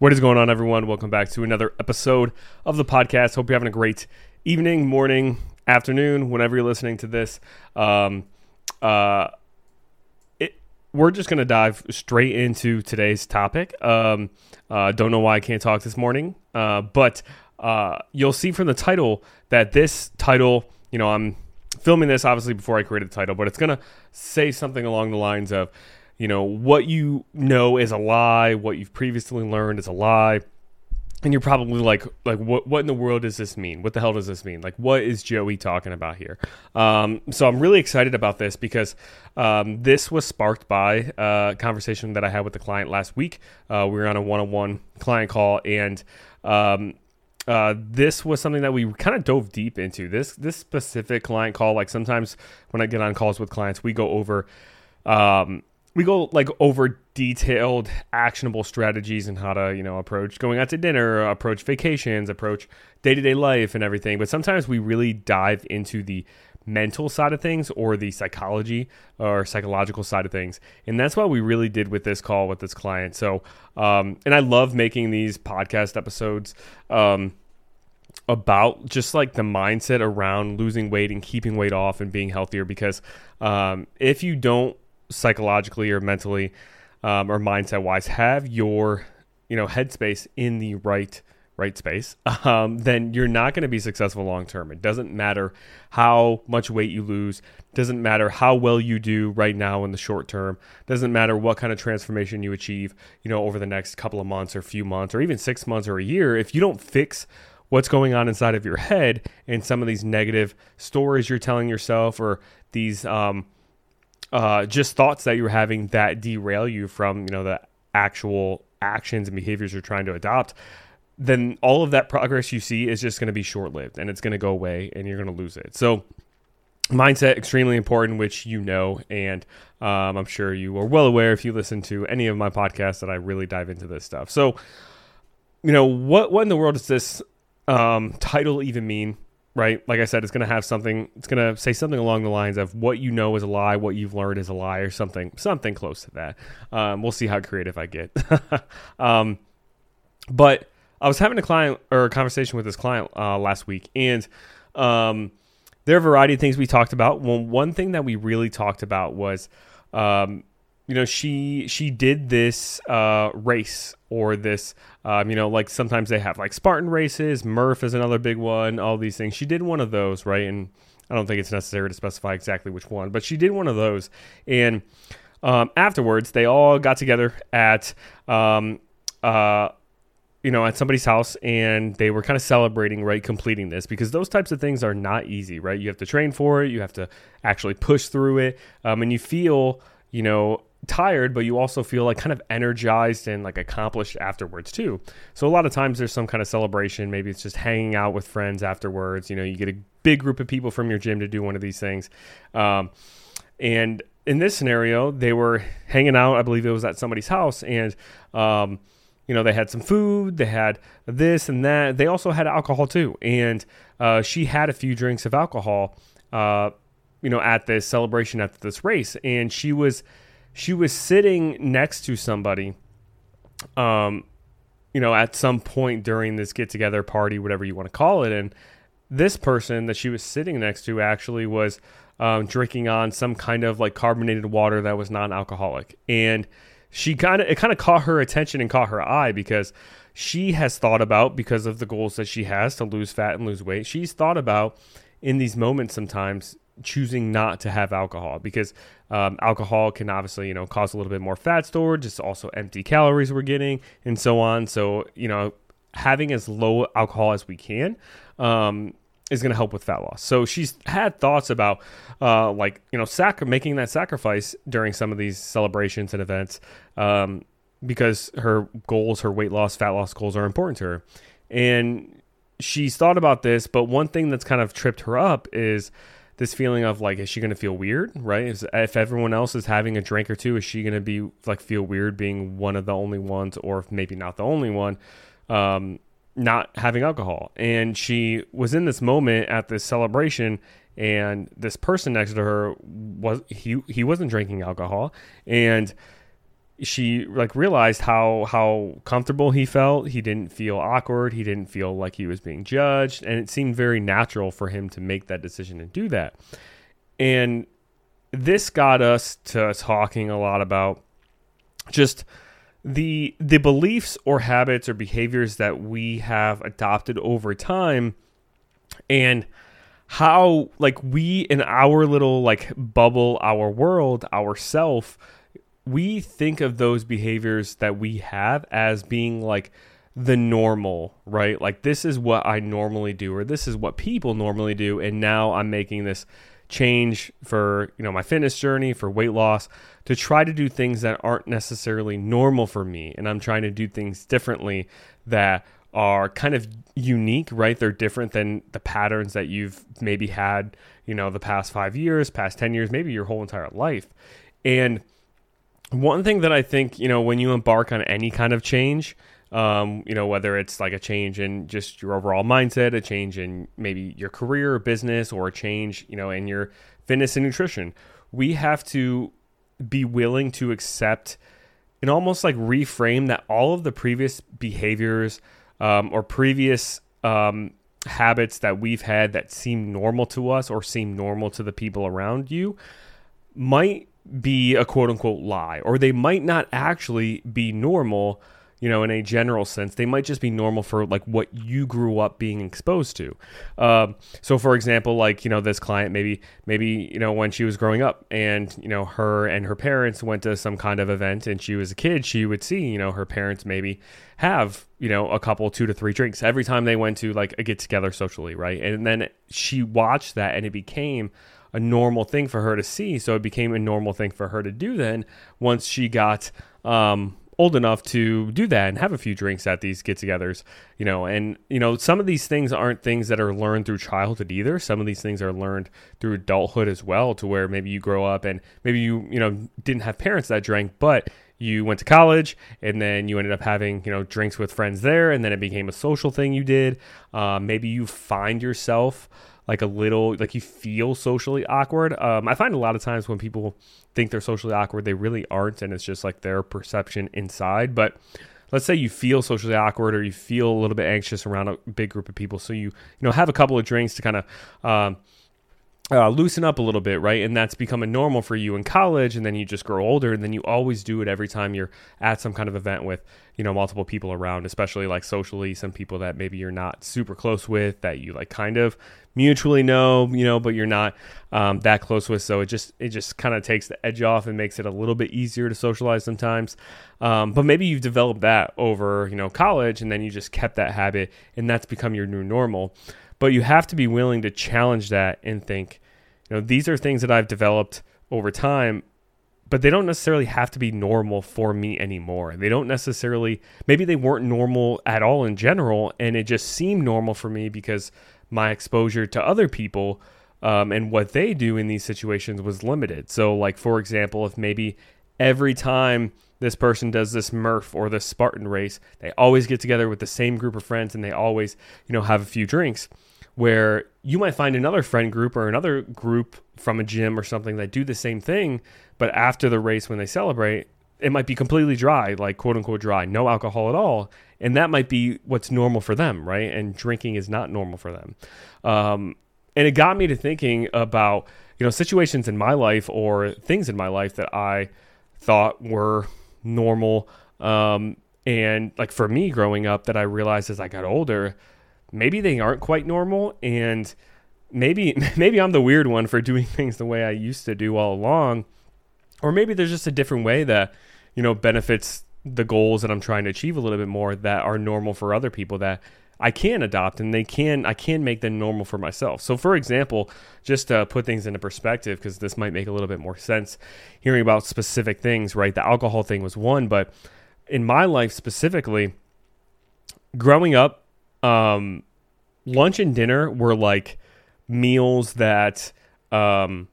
What is going on, everyone? Welcome back to another episode of the podcast. Hope you're having a great evening, morning, afternoon, whenever you're listening to this. Um, uh, it, we're just going to dive straight into today's topic. Um, uh, don't know why I can't talk this morning, uh, but uh, you'll see from the title that this title, you know, I'm filming this obviously before I created the title, but it's going to say something along the lines of, you know, what you know is a lie, what you've previously learned is a lie. And you're probably like, like, what, what in the world does this mean? What the hell does this mean? Like, what is Joey talking about here? Um, so I'm really excited about this because um, this was sparked by a conversation that I had with the client last week. Uh, we were on a one-on-one client call, and um, uh, this was something that we kind of dove deep into. This this specific client call, like sometimes when I get on calls with clients, we go over um, we go like over detailed actionable strategies and how to you know approach going out to dinner approach vacations approach day-to-day life and everything. But sometimes we really dive into the mental side of things or the psychology or psychological side of things. And that's what we really did with this call with this client. So um, and i love making these podcast episodes um, about just like the mindset around losing weight and keeping weight off and being healthier because um, if you don't psychologically or mentally um, or mindset wise have your you know headspace in the right right space um, then you're not going to be successful long term it doesn't matter how much weight you lose doesn't matter how well you do right now in the short term doesn't matter what kind of transformation you achieve you know over the next couple of months or few months or even six months or a year if you don't fix what's going on inside of your head and some of these negative stories you're telling yourself or these um, uh, just thoughts that you're having that derail you from you know the actual actions and behaviors you're trying to adopt then all of that progress you see is just going to be short lived and it's going to go away and you're going to lose it. So mindset extremely important which you know and um, i'm sure you are well aware if you listen to any of my podcasts that i really dive into this stuff. So you know what what in the world does this um, title even mean right? Like I said, it's going to have something. It's going to say something along the lines of what you know is a lie, what you've learned is a lie, or something, something close to that. Um, we'll see how creative I get. um, but I was having a client or a conversation with this client uh, last week, and um, there are a variety of things we talked about. Well, one thing that we really talked about was um, you know she she did this uh, race or this um, you know like sometimes they have like Spartan races Murph is another big one all these things. She did one of those right? And I don't think it's necessary to specify exactly which one but she did one of those. And um, afterwards they all got together at um, uh, you know, at somebody's house and they were kind of celebrating, right, completing this because those types of things are not easy, right? You have to train for it, you have to actually push through it, um, and you feel, you know, tired, but you also feel like kind of energized and like accomplished afterwards too. So a lot of times there's some kind of celebration. Maybe it's just hanging out with friends afterwards. You know, you get a big group of people from your gym to do one of these things. Um, and in this scenario, they were hanging out. I believe it was at somebody's house, and um, you know they had some food, they had this and that. They also had alcohol too, and uh, she had a few drinks of alcohol. Uh, you know, at this celebration after this race, and she was she was sitting next to somebody um you know at some point during this get together party whatever you want to call it and this person that she was sitting next to actually was um, drinking on some kind of like carbonated water that was non-alcoholic. And she kind of it kind of caught her attention and caught her eye because she has thought about because of the goals that she has to lose fat and lose weight she's thought about in these moments sometimes choosing not to have alcohol because um, alcohol can obviously you know cause a little bit more fat storage. It's also empty calories we're getting and so on. So you know having as low alcohol as we can um, is going to help with fat loss. So she's had thoughts about uh, like you know sac- making that sacrifice during some of these celebrations and events um, because her goals her weight loss fat loss goals are important to her. And she's thought about this but one thing that's kind of tripped her up is this feeling of like, is she going to feel weird, right? Is, if everyone else is having a drink or two, is she going to be like feel weird being one of the only ones, or maybe not the only one, um, not having alcohol? And she was in this moment at this celebration, and this person next to her was he he wasn't drinking alcohol, and she like realized how how comfortable he felt. He didn't feel awkward. He didn't feel like he was being judged, and it seemed very natural for him to make that decision and do that. And this got us to talking a lot about just the the beliefs or habits or behaviors that we have adopted over time and how like we in our little like bubble our world our self we think of those behaviors that we have as being like the normal, right? Like this is what I normally do or this is what people normally do and now I'm making this change for, you know, my fitness journey, for weight loss to try to do things that aren't necessarily normal for me and I'm trying to do things differently that are kind of unique, right? They're different than the patterns that you've maybe had, you know, the past 5 years, past 10 years, maybe your whole entire life. And one thing that I think, you know, when you embark on any kind of change, um, you know, whether it's like a change in just your overall mindset, a change in maybe your career or business, or a change, you know, in your fitness and nutrition, we have to be willing to accept and almost like reframe that all of the previous behaviors um, or previous um, habits that we've had that seem normal to us or seem normal to the people around you might be a quote unquote lie, or they might not actually be normal, you know, in a general sense. They might just be normal for like what you grew up being exposed to. Um, so, for example, like, you know, this client, maybe, maybe, you know, when she was growing up and, you know, her and her parents went to some kind of event and she was a kid, she would see, you know, her parents maybe have, you know, a couple, two to three drinks every time they went to like a get together socially, right? And then she watched that and it became, a normal thing for her to see. So it became a normal thing for her to do then once she got um, old enough to do that and have a few drinks at these get togethers, you know. And, you know, some of these things aren't things that are learned through childhood either. Some of these things are learned through adulthood as well, to where maybe you grow up and maybe you, you know, didn't have parents that drank, but you went to college and then you ended up having you know drinks with friends there and then it became a social thing you did uh, maybe you find yourself like a little like you feel socially awkward. Um, I find a lot of times when people think they're socially awkward, they really aren't, and it's just like their perception inside. But let's say you feel socially awkward or you feel a little bit anxious around a big group of people, so you you know have a couple of drinks to kind of um, uh, loosen up a little bit, right? And that's becoming normal for you in college, and then you just grow older, and then you always do it every time you're at some kind of event with, you know, multiple people around, especially like socially, some people that maybe you're not super close with, that you like kind of mutually know, you know, but you're not um, that close with. So it just it just kind of takes the edge off and makes it a little bit easier to socialize sometimes. Um, but maybe you've developed that over, you know, college, and then you just kept that habit, and that's become your new normal. But you have to be willing to challenge that and think, you know, these are things that I've developed over time, but they don't necessarily have to be normal for me anymore. They don't necessarily, maybe they weren't normal at all in general, and it just seemed normal for me because my exposure to other people um, and what they do in these situations was limited. So, like, for example, if maybe every time this person does this Murph or this Spartan race, they always get together with the same group of friends and they always, you know, have a few drinks where you might find another friend group or another group from a gym or something that do the same thing, but after the race when they celebrate, it might be completely dry, like quote unquote dry, no alcohol at all. And that might be what's normal for them, right? And drinking is not normal for them. Um, and it got me to thinking about, you know, situations in my life or things in my life that I thought were normal. Um, and like for me growing up, that I realized as I got older, maybe they aren't quite normal and maybe maybe I'm the weird one for doing things the way I used to do all along or maybe there's just a different way that you know benefits the goals that I'm trying to achieve a little bit more that are normal for other people that I can adopt and they can I can make them normal for myself. So for example, just to put things into perspective because this might make a little bit more sense hearing about specific things, right? The alcohol thing was one, but in my life specifically growing up um, lunch and dinner were like meals that um,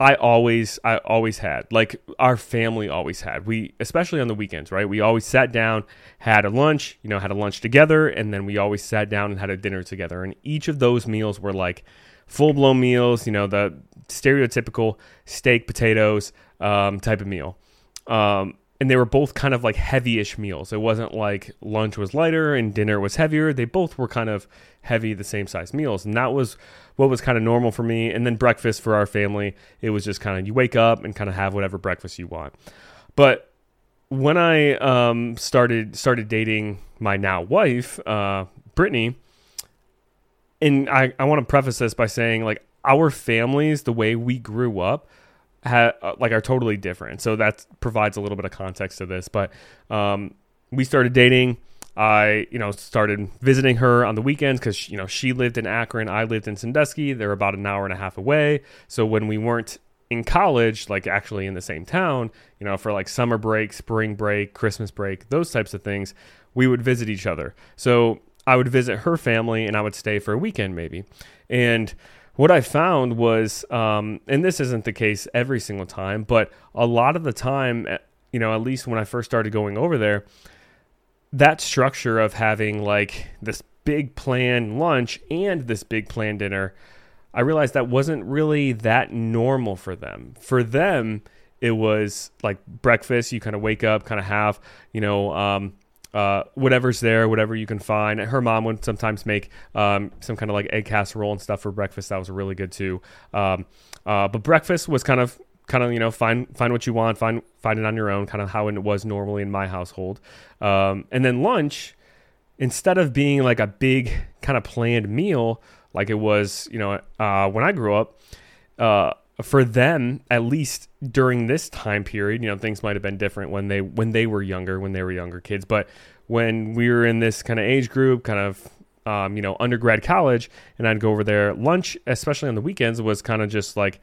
I always I always had like our family always had. We especially on the weekends right? We always sat down had a lunch you know had a lunch together and then we always sat down and had a dinner together. And each of those meals were like full blown meals you know the stereotypical steak potatoes um, type of meal. Um, and they were both kind of like heavy-ish meals. It wasn't like lunch was lighter and dinner was heavier. They both were kind of heavy, the same size meals, and that was what was kind of normal for me. And then breakfast for our family, it was just kind of you wake up and kind of have whatever breakfast you want. But when I um, started started dating my now wife, uh, Brittany, and I, I want to preface this by saying like our families, the way we grew up, ha- uh, like are totally different. So that provides a little bit of context to this. But um, we started dating. I, you know, started visiting her on the weekends because you know she lived in Akron, I lived in Sandusky. They're about an hour and a half away. So when we weren't in college, like actually in the same town, you know, for like summer break, spring break, Christmas break, those types of things, we would visit each other. So I would visit her family and I would stay for a weekend maybe. And what I found was, um, and this isn't the case every single time, but a lot of the time, eh, you know, at least when I first started going over there, that structure of having like this big plan lunch and this big plan dinner, I realized that wasn't really that normal for them. For them, it was like breakfast. You kind of wake up, kind of have, you know, um, uh, whatever's there, whatever you can find. Her mom would sometimes make um, some kind of like egg casserole and stuff for breakfast. That was really good too. Um, uh, but breakfast was kind of kind of you know find find what you want, find find it on your own, kind of how it was normally in my household. Um, and then lunch, instead of being like a big kind of planned meal like it was, you know, uh, when I grew up. For them at least during this time period you know things might have been different when they when they were younger when they were younger kids. But when we were in this kind of age group kind of um, you know undergrad college and i'd go over there lunch especially on the weekends was kind of just like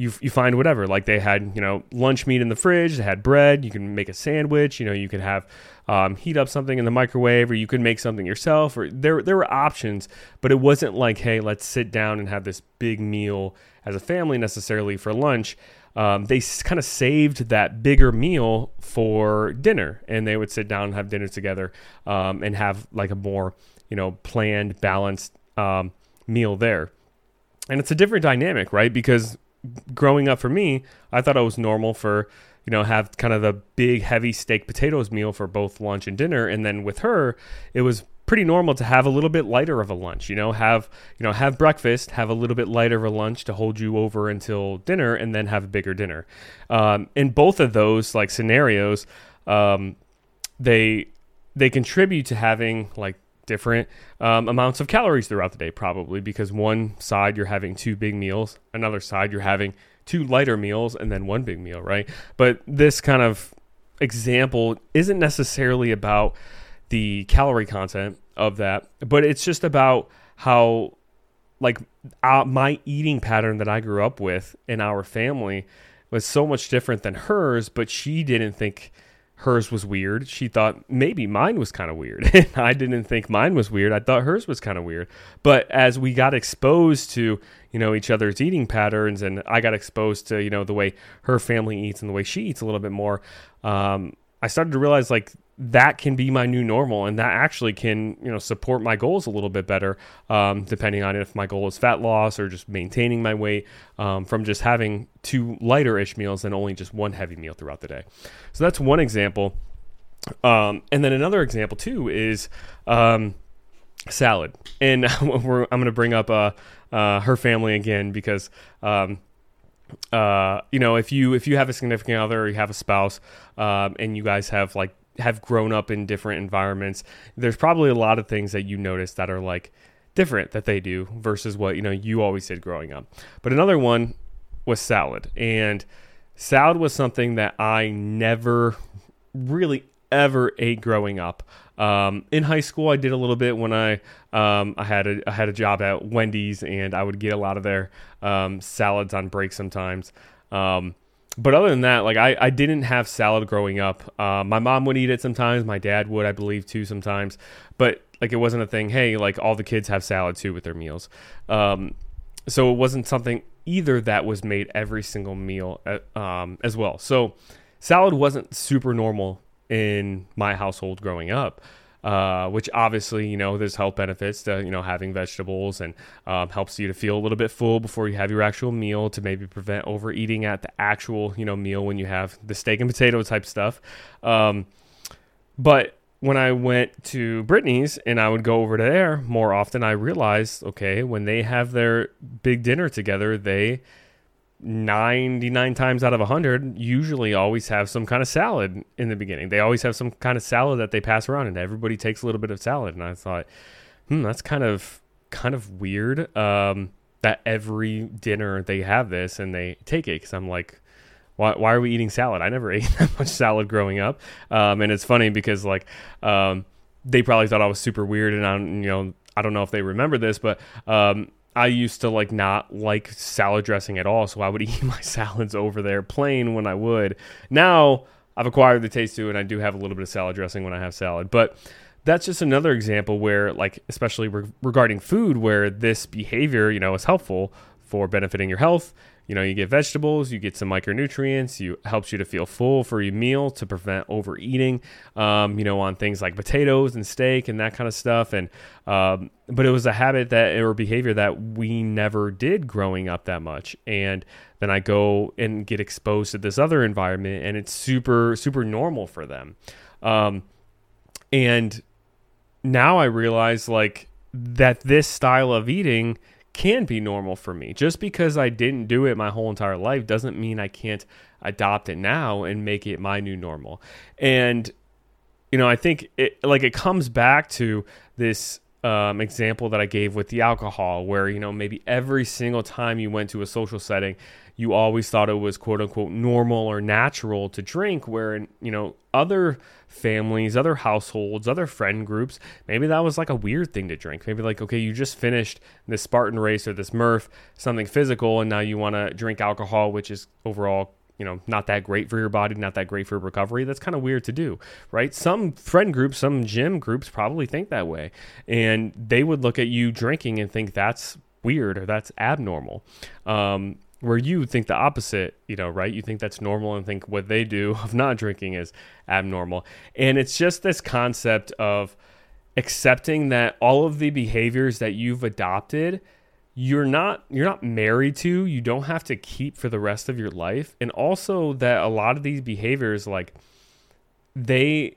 you, you find whatever like they had you know lunch meat in the fridge they had bread you can make a sandwich you know you could have um, heat up something in the microwave or you could make something yourself or there there were options but it wasn't like hey let's sit down and have this big meal as a family necessarily for lunch. Um, they kind of saved that bigger meal for dinner, and they would sit down and have dinner together um, and have like a more you know planned, balanced um, meal there. And it's a different dynamic, right? Because growing up for me, I thought it was normal for you know have kind of the big heavy steak potatoes meal for both lunch and dinner, and then with her, it was pretty normal to have a little bit lighter of a lunch. You know, have you know have breakfast, have a little bit lighter of a lunch to hold you over until dinner, and then have a bigger dinner. Um, in both of those like scenarios, um, they they contribute to having like different um, amounts of calories throughout the day, probably because one side you're having two big meals, another side you're having two lighter meals, and then one big meal, right? But this kind of example isn't necessarily about the calorie content of that, but it's just about how like uh, my eating pattern that I grew up with in our family was so much different than hers, but she didn't think hers was weird. She thought maybe mine was kind of weird. And I didn't think mine was weird. I thought hers was kind of weird. But as we got exposed to, you know, each other's eating patterns and I got exposed to, you know, the way her family eats and the way she eats a little bit more, um, I started to realize like that can be my new normal and that actually can you know support my goals a little bit better um, depending on if my goal is fat loss or just maintaining my weight um, from just having two lighter ish meals and only just one heavy meal throughout the day. So that's one example. Um, and then another example too is um, salad. And i'm going to bring up uh, uh, her family again because um, uh, you know, if you if you have a significant other or you have a spouse, um, and you guys have like have grown up in different environments, there's probably a lot of things that you notice that are like different that they do versus what you know you always did growing up. But another one was salad, and salad was something that I never really ever ate growing up. Um, in high school, I did a little bit when I um, I had a I had a job at Wendy's, and I would get a lot of their um, salads on break sometimes. Um, but other than that, like I, I didn't have salad growing up. Uh, my mom would eat it sometimes. My dad would, I believe, too sometimes. But like it wasn't a thing. Hey, like all the kids have salad too with their meals. Um, so it wasn't something either that was made every single meal uh, um, as well. So salad wasn't super normal in my household growing up. Uh, which obviously, you know, there's health benefits to, you know, having vegetables and um, helps you to feel a little bit full before you have your actual meal to maybe prevent overeating at the actual, you know, meal when you have the steak and potato type stuff. Um, but when I went to Brittany's and I would go over to there more often, I realized, okay, when they have their big dinner together, they 99 times out of 100 usually always have some kind of salad in the beginning. They always have some kind of salad that they pass around and everybody takes a little bit of salad and I thought, "Hmm, that's kind of kind of weird um, that every dinner they have this and they take it cuz I'm like why, why are we eating salad? I never ate that much salad growing up. Um, and it's funny because like um, they probably thought I was super weird and I you know I don't know if they remember this, but um, I used to like not like salad dressing at all, so I would eat my salads over there plain when I would. Now I've acquired the taste to and I do have a little bit of salad dressing when I have salad. But that's just another example where, like, especially re- regarding food, where this behavior, you know, is helpful for benefiting your health you know you get vegetables you get some micronutrients you helps you to feel full for your meal to prevent overeating um, you know on things like potatoes and steak and that kind of stuff. And um, but it was a habit that or behavior that we never did growing up that much. And then i go and get exposed to this other environment and it's super super normal for them. Um, and now i realize like that this style of eating can be normal for me. Just because I didn't do it my whole entire life doesn't mean I can't adopt it now and make it my new normal. And you know, I think it like it comes back to this um, example that I gave with the alcohol, where you know maybe every single time you went to a social setting, you always thought it was quote unquote normal or natural to drink, where you know other families, other households, other friend groups, maybe that was like a weird thing to drink. Maybe like okay, you just finished this Spartan race or this Murph, something physical, and now you want to drink alcohol, which is overall you know not that great for your body not that great for recovery that's kind of weird to do right? Some friend groups some gym groups probably think that way and they would look at you drinking and think that's weird or that's abnormal um, where you think the opposite you know right? You think that's normal and think what they do of not drinking is abnormal. And it's just this concept of accepting that all of the behaviors that you've adopted you're not you're not married to you don't have to keep for the rest of your life. And also that a lot of these behaviors like they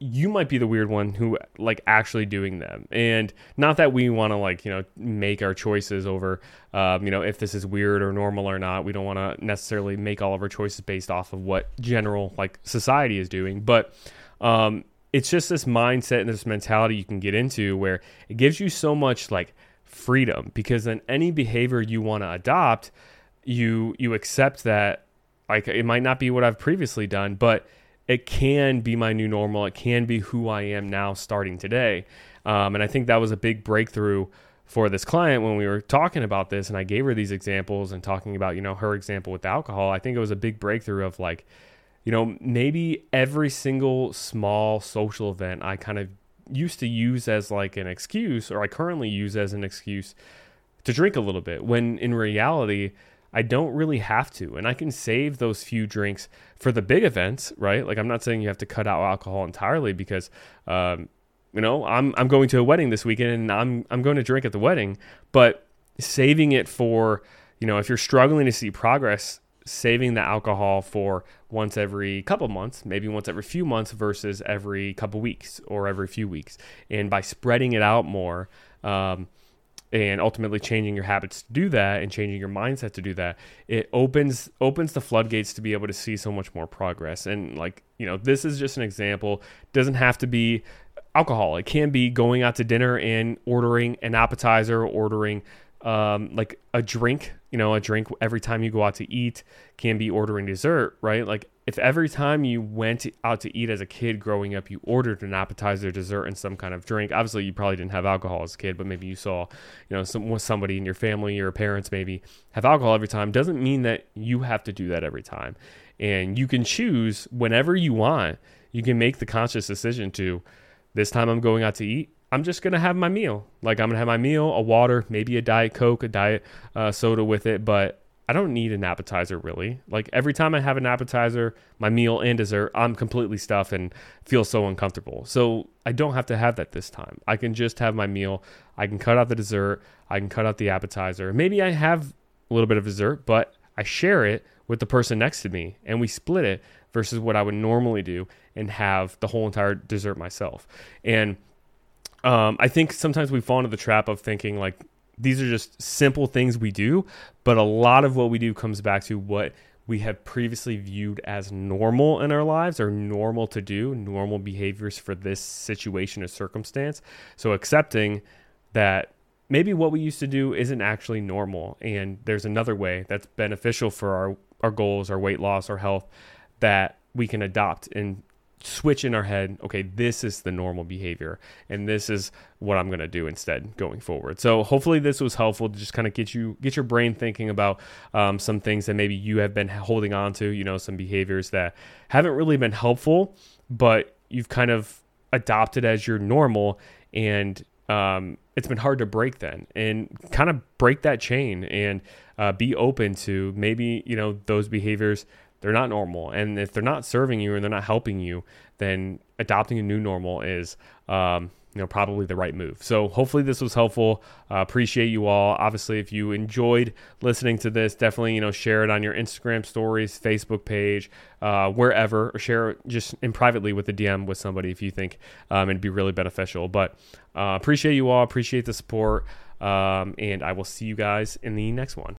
you might be the weird one who like actually doing them. And not that we want to like you know make our choices over um, you know if this is weird or normal or not. We don't want to necessarily make all of our choices based off of what general like society is doing. But um, it's just this mindset and this mentality you can get into where it gives you so much like freedom because then any behavior you want to adopt, you you accept that like it might not be what I've previously done, but it can be my new normal. It can be who I am now starting today. Um, and I think that was a big breakthrough for this client when we were talking about this and I gave her these examples and talking about, you know, her example with alcohol. I think it was a big breakthrough of like, you know, maybe every single small social event I kind of used to use as like an excuse, or I currently use as an excuse to drink a little bit, when in reality, I don't really have to. And I can save those few drinks for the big events, right? Like, I'm not saying you have to cut out alcohol entirely because, um, you know, I'm, I'm going to a wedding this weekend and I'm, I'm going to drink at the wedding, but saving it for, you know, if you're struggling to see progress saving the alcohol for once every couple months, maybe once every few months versus every couple weeks or every few weeks. And by spreading it out more, um, and ultimately changing your habits to do that and changing your mindset to do that it opens opens the floodgates to be able to see so much more progress. And like you know this is just an example. Doesn't have to be alcohol. It can be going out to dinner and ordering an appetizer ordering um, like a drink, you know, a drink every time you go out to eat can be ordering dessert, right? Like if every time you went out to eat as a kid growing up, you ordered an appetizer, dessert, and some kind of drink. Obviously, you probably didn't have alcohol as a kid, but maybe you saw, you know, some somebody in your family, your parents maybe have alcohol every time. Doesn't mean that you have to do that every time, and you can choose whenever you want. You can make the conscious decision to, this time I'm going out to eat I'm just gonna have my meal. Like I'm gonna have my meal, a water, maybe a diet coke, a diet uh, soda with it. But I don't need an appetizer really. Like every time I have an appetizer, my meal and dessert, I'm completely stuffed and feel so uncomfortable. So I don't have to have that this time. I can just have my meal. I can cut out the dessert. I can cut out the appetizer. Maybe I have a little bit of dessert, but I share it with the person next to me and we split it versus what I would normally do and have the whole entire dessert myself. And um, I think sometimes we fall into the trap of thinking like these are just simple things we do, but a lot of what we do comes back to what we have previously viewed as normal in our lives or normal to do, normal behaviors for this situation or circumstance. So accepting that maybe what we used to do isn't actually normal and there's another way that's beneficial for our, our goals, our weight loss, our health that we can adopt and switch in our head okay this is the normal behavior and this is what i'm going to do instead going forward. So hopefully this was helpful to just kind of get you get your brain thinking about um, some things that maybe you have been holding on to you know some behaviors that haven't really been helpful but you've kind of adopted as your normal and um, it's been hard to break then. And kind of break that chain and uh, be open to maybe you know those behaviors they're not normal. And if they're not serving you and they're not helping you, then adopting a new normal is, um, you know, probably the right move. So hopefully this was helpful. Uh, appreciate you all. Obviously, if you enjoyed listening to this, definitely you know share it on your Instagram stories, Facebook page, uh, wherever, or share it just in privately with a DM with somebody if you think um, it'd be really beneficial. But uh, appreciate you all. Appreciate the support, um, and I will see you guys in the next one.